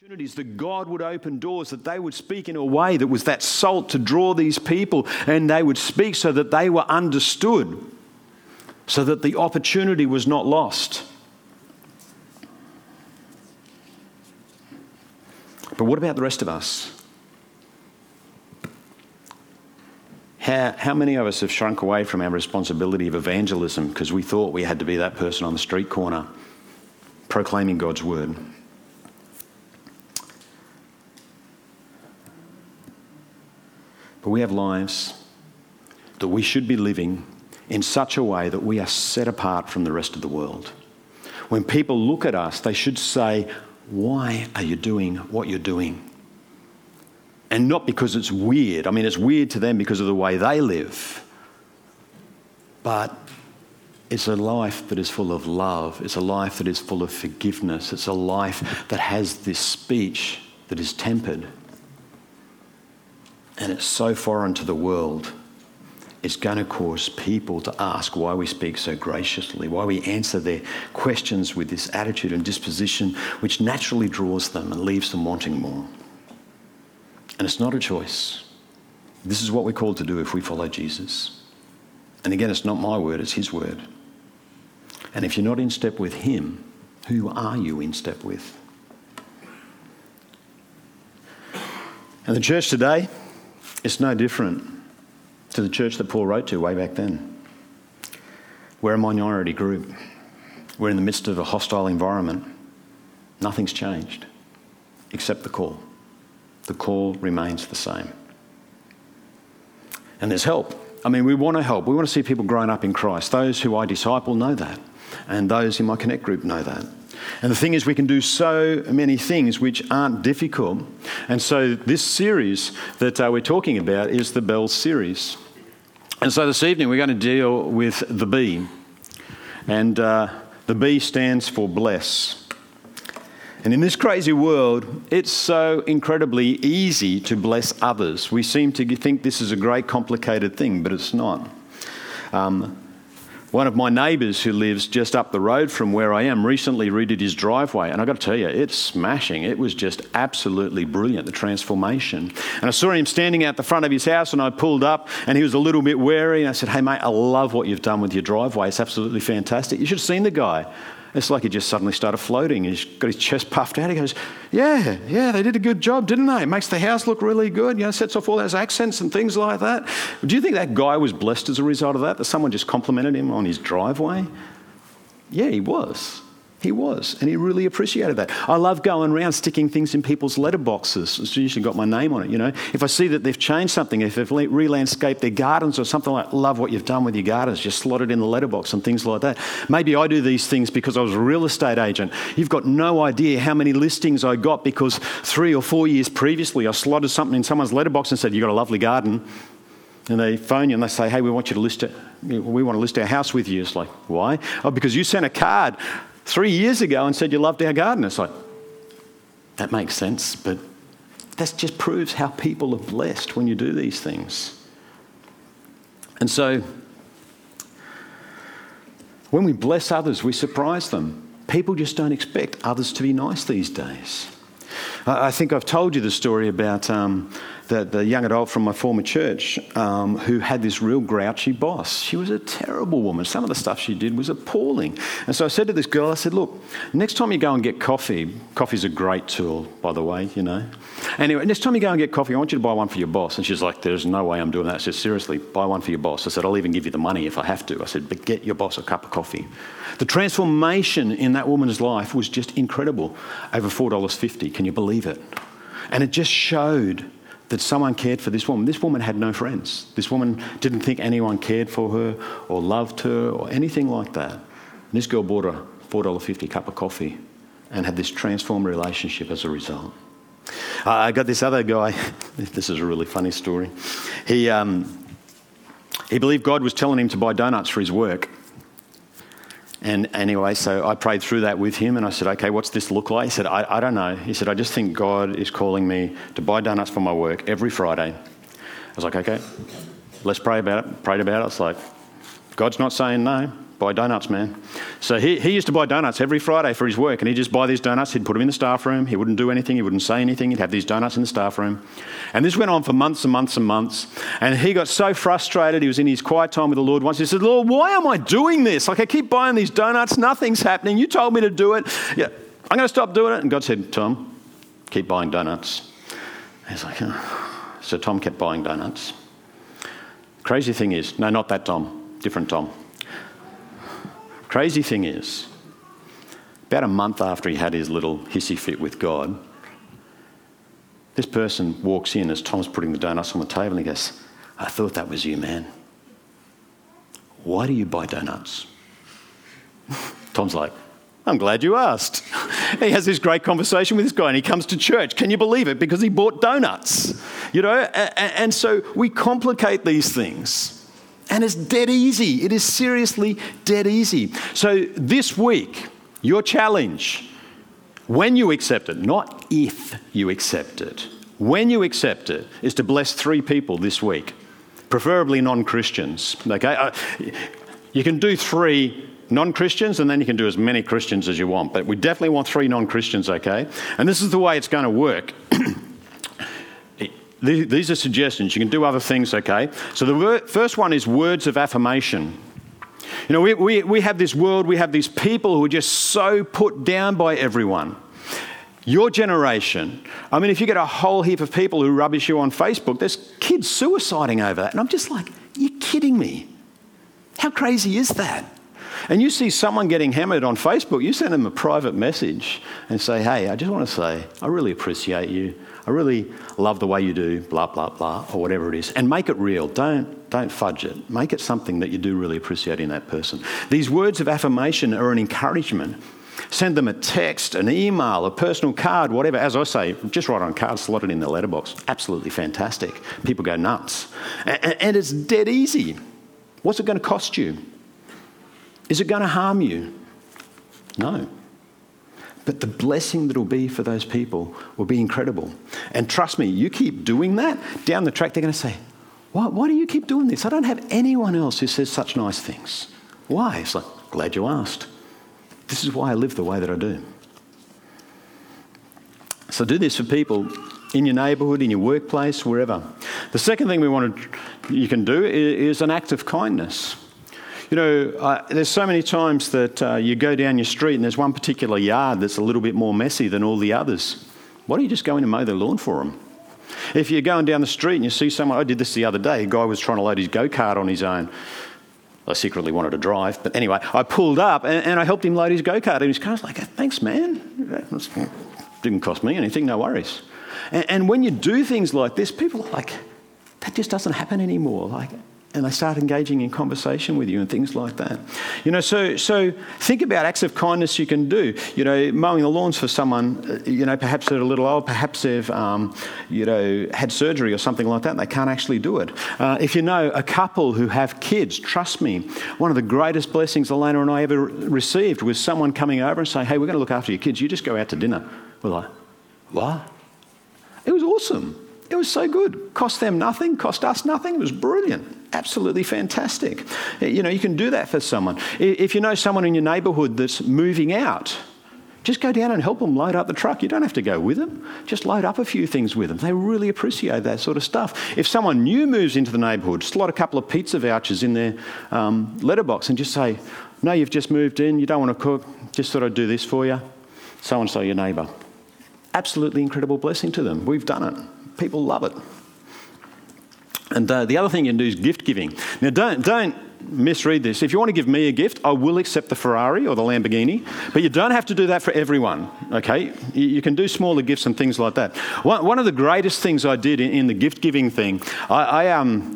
opportunities that God would open doors, that they would speak in a way that was that salt to draw these people, and they would speak so that they were understood, so that the opportunity was not lost. But what about the rest of us? How, how many of us have shrunk away from our responsibility of evangelism because we thought we had to be that person on the street corner proclaiming God's word? But we have lives that we should be living in such a way that we are set apart from the rest of the world. When people look at us, they should say, Why are you doing what you're doing? And not because it's weird. I mean, it's weird to them because of the way they live. But it's a life that is full of love. It's a life that is full of forgiveness. It's a life that has this speech that is tempered and it's so foreign to the world, it's going to cause people to ask why we speak so graciously, why we answer their questions with this attitude and disposition which naturally draws them and leaves them wanting more. And it's not a choice. This is what we're called to do if we follow Jesus. And again, it's not my word, it's His word. And if you're not in step with Him, who are you in step with? And the church today, it's no different to the church that Paul wrote to way back then. We're a minority group. We're in the midst of a hostile environment. Nothing's changed except the call. The call remains the same. And there's help. I mean, we want to help. We want to see people growing up in Christ. Those who I disciple know that, and those in my Connect group know that. And the thing is, we can do so many things which aren't difficult. And so, this series that uh, we're talking about is the Bell series. And so, this evening, we're going to deal with the B. And uh, the B stands for bless. And in this crazy world, it's so incredibly easy to bless others. We seem to think this is a great, complicated thing, but it's not. Um, one of my neighbours who lives just up the road from where I am recently redid his driveway, and I've got to tell you, it's smashing. It was just absolutely brilliant, the transformation. And I saw him standing out the front of his house, and I pulled up, and he was a little bit wary. And I said, Hey, mate, I love what you've done with your driveway. It's absolutely fantastic. You should have seen the guy. It's like he just suddenly started floating. He's got his chest puffed out. He goes, Yeah, yeah, they did a good job, didn't they? It makes the house look really good. You know, sets off all those accents and things like that. Do you think that guy was blessed as a result of that? That someone just complimented him on his driveway? Yeah, he was. He was, and he really appreciated that. I love going around sticking things in people's letterboxes. It's usually got my name on it, you know. If I see that they've changed something, if they've re-landscaped their gardens or something like love what you've done with your gardens, just slot it in the letterbox and things like that. Maybe I do these things because I was a real estate agent. You've got no idea how many listings I got because three or four years previously I slotted something in someone's letterbox and said, You've got a lovely garden. And they phone you and they say, Hey, we want you to list it. We want to list our house with you. It's like, why? Oh, because you sent a card three years ago and said you loved our garden. It's like, that makes sense, but that just proves how people are blessed when you do these things. And so, when we bless others, we surprise them. People just don't expect others to be nice these days. I think I've told you the story about um, the, the young adult from my former church um, who had this real grouchy boss. She was a terrible woman. Some of the stuff she did was appalling. And so I said to this girl, I said, Look, next time you go and get coffee, coffee's a great tool, by the way, you know. Anyway, next time you go and get coffee, I want you to buy one for your boss. And she's like, There's no way I'm doing that. I said, Seriously, buy one for your boss. I said, I'll even give you the money if I have to. I said, But get your boss a cup of coffee. The transformation in that woman's life was just incredible. Over $4.50. Can you believe it? And it just showed that someone cared for this woman. This woman had no friends. This woman didn't think anyone cared for her or loved her or anything like that. And this girl bought a $4.50 cup of coffee and had this transformed relationship as a result. I got this other guy. this is a really funny story. He, um, he believed God was telling him to buy donuts for his work. And anyway, so I prayed through that with him and I said, okay, what's this look like? He said, I, I don't know. He said, I just think God is calling me to buy donuts for my work every Friday. I was like, okay, let's pray about it. Prayed about it. It's like, God's not saying no. Buy donuts, man. So he, he used to buy donuts every Friday for his work, and he'd just buy these donuts. He'd put them in the staff room. He wouldn't do anything. He wouldn't say anything. He'd have these donuts in the staff room. And this went on for months and months and months. And he got so frustrated. He was in his quiet time with the Lord once. He said, Lord, why am I doing this? Like, I keep buying these donuts. Nothing's happening. You told me to do it. Yeah, I'm going to stop doing it. And God said, Tom, keep buying donuts. He's like, oh. so Tom kept buying donuts. Crazy thing is, no, not that Tom, different Tom. Crazy thing is, about a month after he had his little hissy fit with God, this person walks in as Tom's putting the donuts on the table and he goes, I thought that was you, man. Why do you buy donuts? Tom's like, I'm glad you asked. he has this great conversation with this guy and he comes to church. Can you believe it? Because he bought donuts. You know, and so we complicate these things. And it's dead easy. It is seriously dead easy. So this week, your challenge, when you accept it, not if you accept it, when you accept it, is to bless three people this week, preferably non Christians. Okay? Uh, you can do three non Christians, and then you can do as many Christians as you want. But we definitely want three non Christians, okay? And this is the way it's going to work. These are suggestions. You can do other things, okay? So the first one is words of affirmation. You know, we, we, we have this world, we have these people who are just so put down by everyone. Your generation, I mean, if you get a whole heap of people who rubbish you on Facebook, there's kids suiciding over that. And I'm just like, you're kidding me. How crazy is that? And you see someone getting hammered on Facebook, you send them a private message and say, hey, I just want to say, I really appreciate you. I really love the way you do, blah, blah, blah, or whatever it is. And make it real. Don't, don't fudge it. Make it something that you do really appreciate in that person. These words of affirmation are an encouragement. Send them a text, an email, a personal card, whatever. As I say, just write on a card, slot it in the letterbox. Absolutely fantastic. People go nuts. And it's dead easy. What's it going to cost you? Is it going to harm you? No. But the blessing that will be for those people will be incredible. And trust me, you keep doing that, down the track, they're going to say, why, why do you keep doing this? I don't have anyone else who says such nice things. Why? It's like, glad you asked. This is why I live the way that I do. So do this for people in your neighbourhood, in your workplace, wherever. The second thing we want to, you can do is an act of kindness. You know, uh, there's so many times that uh, you go down your street and there's one particular yard that's a little bit more messy than all the others. Why don't you just go in and mow the lawn for them? If you're going down the street and you see someone, I did this the other day, a guy was trying to load his go kart on his own. I secretly wanted to drive, but anyway, I pulled up and, and I helped him load his go kart. And kind of like, thanks, man. Didn't cost me anything, no worries. And, and when you do things like this, people are like, that just doesn't happen anymore. Like, and they start engaging in conversation with you and things like that. You know, so, so think about acts of kindness you can do. You know, mowing the lawns for someone, uh, you know, perhaps they're a little old, perhaps they've, um, you know, had surgery or something like that and they can't actually do it. Uh, if you know a couple who have kids, trust me, one of the greatest blessings Elena and I ever received was someone coming over and saying, hey, we're going to look after your kids, you just go out to dinner. We're like, what? It was awesome. It was so good. Cost them nothing, cost us nothing. It was brilliant absolutely fantastic. You know, you can do that for someone. If you know someone in your neighbourhood that's moving out, just go down and help them load up the truck. You don't have to go with them. Just load up a few things with them. They really appreciate that sort of stuff. If someone new moves into the neighbourhood, slot a couple of pizza vouchers in their um, letterbox and just say, No, you've just moved in, you don't want to cook, just thought I'd do this for you. So and so, your neighbour. Absolutely incredible blessing to them. We've done it. People love it. And uh, the other thing you can do is gift giving. Now, don't, don't misread this. If you want to give me a gift, I will accept the Ferrari or the Lamborghini, but you don't have to do that for everyone, okay? You, can do smaller gifts and things like that. One, one of the greatest things I did in, in the gift giving thing, I, I um,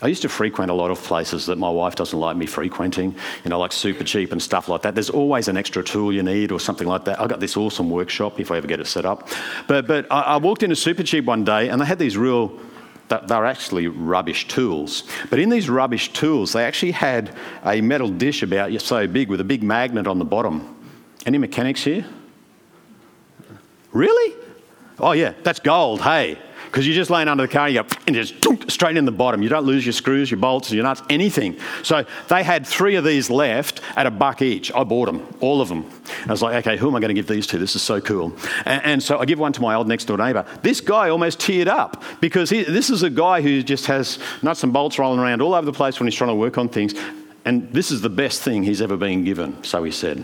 I used to frequent a lot of places that my wife doesn't like me frequenting, you know, like Supercheap and stuff like that. There's always an extra tool you need or something like that. I got this awesome workshop if I ever get it set up. But, but I, I walked into Supercheap one day and they had these real they're actually rubbish tools. But in these rubbish tools, they actually had a metal dish about so big with a big magnet on the bottom. Any mechanics here? Really? Oh, yeah, that's gold, hey. Because you're just laying under the car, you go and just straight in the bottom. You don't lose your screws, your bolts, your nuts, anything. So they had three of these left at a buck each. I bought them, all of them. I was like, okay, who am I going to give these to? This is so cool. And, and so I give one to my old next door neighbour. This guy almost teared up because he, this is a guy who just has nuts and bolts rolling around all over the place when he's trying to work on things. And this is the best thing he's ever been given, so he said.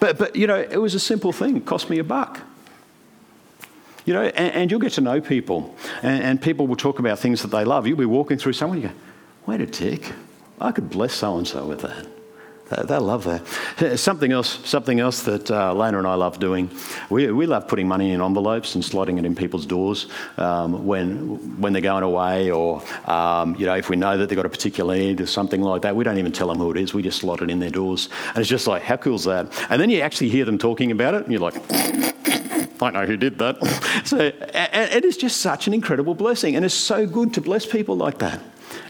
But, but you know, it was a simple thing. It cost me a buck. You know, and, and you'll get to know people, and, and, people will talk about things that they love. You'll be walking through someone, you go, wait a tick, I could bless so and so with that. They, love that. Something else, something else that uh, Lena and I love doing. We, we love putting money in envelopes and slotting it in people's doors um, when when they're going away, or um, you know, if we know that they've got a particular need or something like that. We don't even tell them who it is. We just slot it in their doors, and it's just like, how cool is that? And then you actually hear them talking about it, and you're like. I know who did that. So it is just such an incredible blessing, and it's so good to bless people like that.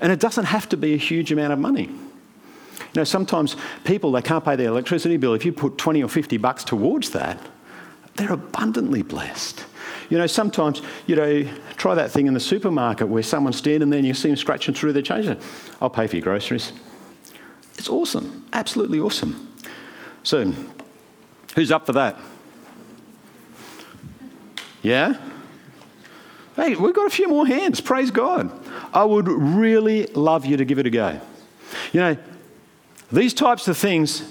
And it doesn't have to be a huge amount of money. You know, sometimes people, they can't pay their electricity bill. If you put 20 or 50 bucks towards that, they're abundantly blessed. You know, sometimes, you know, try that thing in the supermarket where someone's standing there and you see them scratching through their change. I'll pay for your groceries. It's awesome, absolutely awesome. So, who's up for that? Yeah? Hey, we've got a few more hands. Praise God. I would really love you to give it a go. You know, these types of things,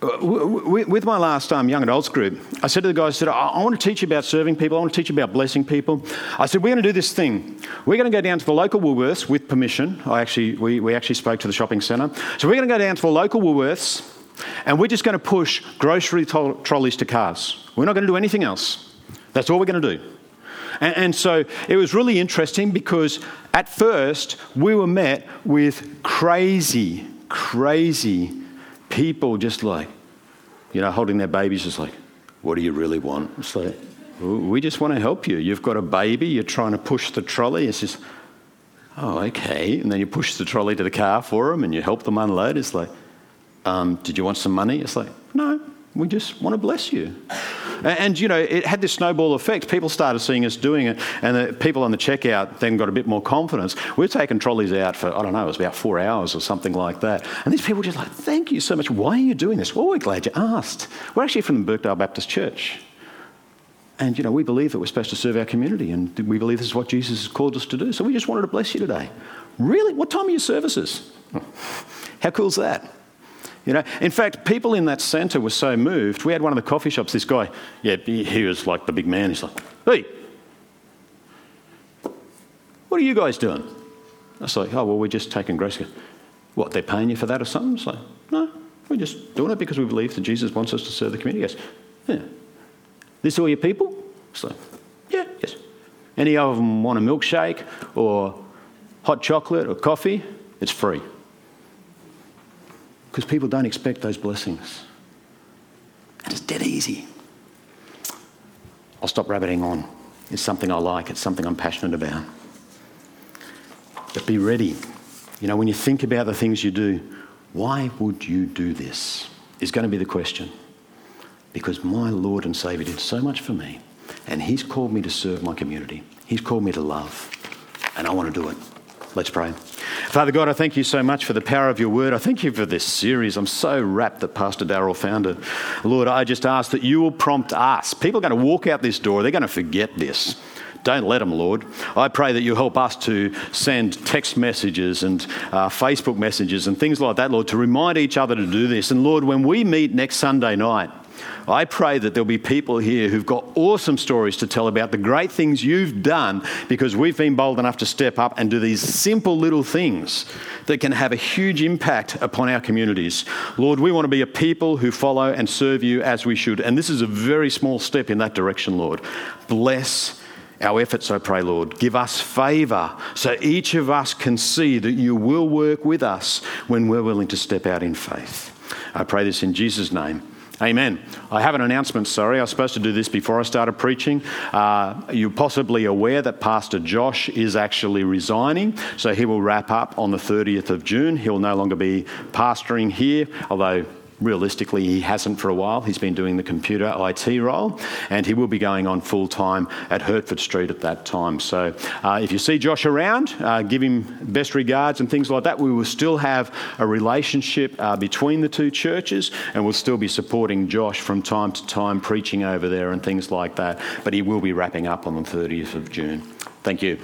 uh, with my last um, young adults group, I said to the guys, I said, I want to teach you about serving people. I want to teach you about blessing people. I said, we're going to do this thing. We're going to go down to the local Woolworths with permission. I actually, we, we actually spoke to the shopping centre. So we're going to go down to the local Woolworths and we're just going to push grocery trolleys to cars. We're not going to do anything else. That's all we're going to do. And, and, so it was really interesting because at first we were met with crazy, crazy people just like, you know, holding their babies, just like, what do you really want? It's like, we just want to help you. You've got a baby, you're trying to push the trolley. It's just, oh, okay. And then you push the trolley to the car for them and you help them unload. It's like, um, did you want some money? It's like, no, we just want to bless you. And, you know, it had this snowball effect. People started seeing us doing it, and the people on the checkout then got a bit more confidence. We've taking trolleys out for, I don't know, it was about four hours or something like that. And these people were just like, thank you so much. Why are you doing this? Well, we're glad you asked. We're actually from the Birkdale Baptist Church. And, you know, we believe that we're supposed to serve our community, and we believe this is what Jesus has called us to do. So we just wanted to bless you today. Really? What time are your services? How cool is that? You know, in fact, people in that centre were so moved. We had one of the coffee shops. This guy, yeah, he was like the big man. He's like, "Hey, what are you guys doing?" I was like, "Oh, well, we're just taking grace." What? They're paying you for that or something? It's like, no, we're just doing it because we believe that Jesus wants us to serve the community. Goes, "Yeah, this all your people?" It's like, "Yeah, yes." Any of them want a milkshake or hot chocolate or coffee? It's free because people don't expect those blessings. And it's dead easy. I'll stop rabbiting on. It's something I like, it's something I'm passionate about. But be ready. You know, when you think about the things you do, why would you do this? Is going to be the question. Because my Lord and Saviour did so much for me, and He's called me to serve my community. He's called me to love, and I want to do it. Let's pray. Father God, I thank you so much for the power of your word. I thank you for this series. I'm so rapt that Pastor Darrell found it. Lord, I just ask that you will prompt us. People are going to walk out this door, they're going to forget this. Don't let them, Lord. I pray that you help us to send text messages and uh, Facebook messages and things like that, Lord, to remind each other to do this. And Lord, when we meet next Sunday night, I pray that there'll be people here who've got awesome stories to tell about the great things you've done because we've been bold enough to step up and do these simple little things that can have a huge impact upon our communities. Lord, we want to be a people who follow and serve you as we should. And this is a very small step in that direction, Lord. Bless our efforts, I pray, Lord. Give us favour so each of us can see that you will work with us when we're willing to step out in faith. I pray this in Jesus' name. Amen. I have an announcement, sorry. I was supposed to do this before I started preaching. Uh, you're possibly aware that Pastor Josh is actually resigning, so he will wrap up on the 30th of June. He'll no longer be pastoring here, although realistically, he hasn't for a while. He's been doing the computer IT role, and he will be going on full time at Hertford Street at that time. So, uh, if you see Josh around, uh, give him best regards and things like that. We will still have a relationship uh, between the two churches, and we'll still be supporting Josh from time to time, preaching over there and things like that. But he will be wrapping up on the 30th of June. Thank you.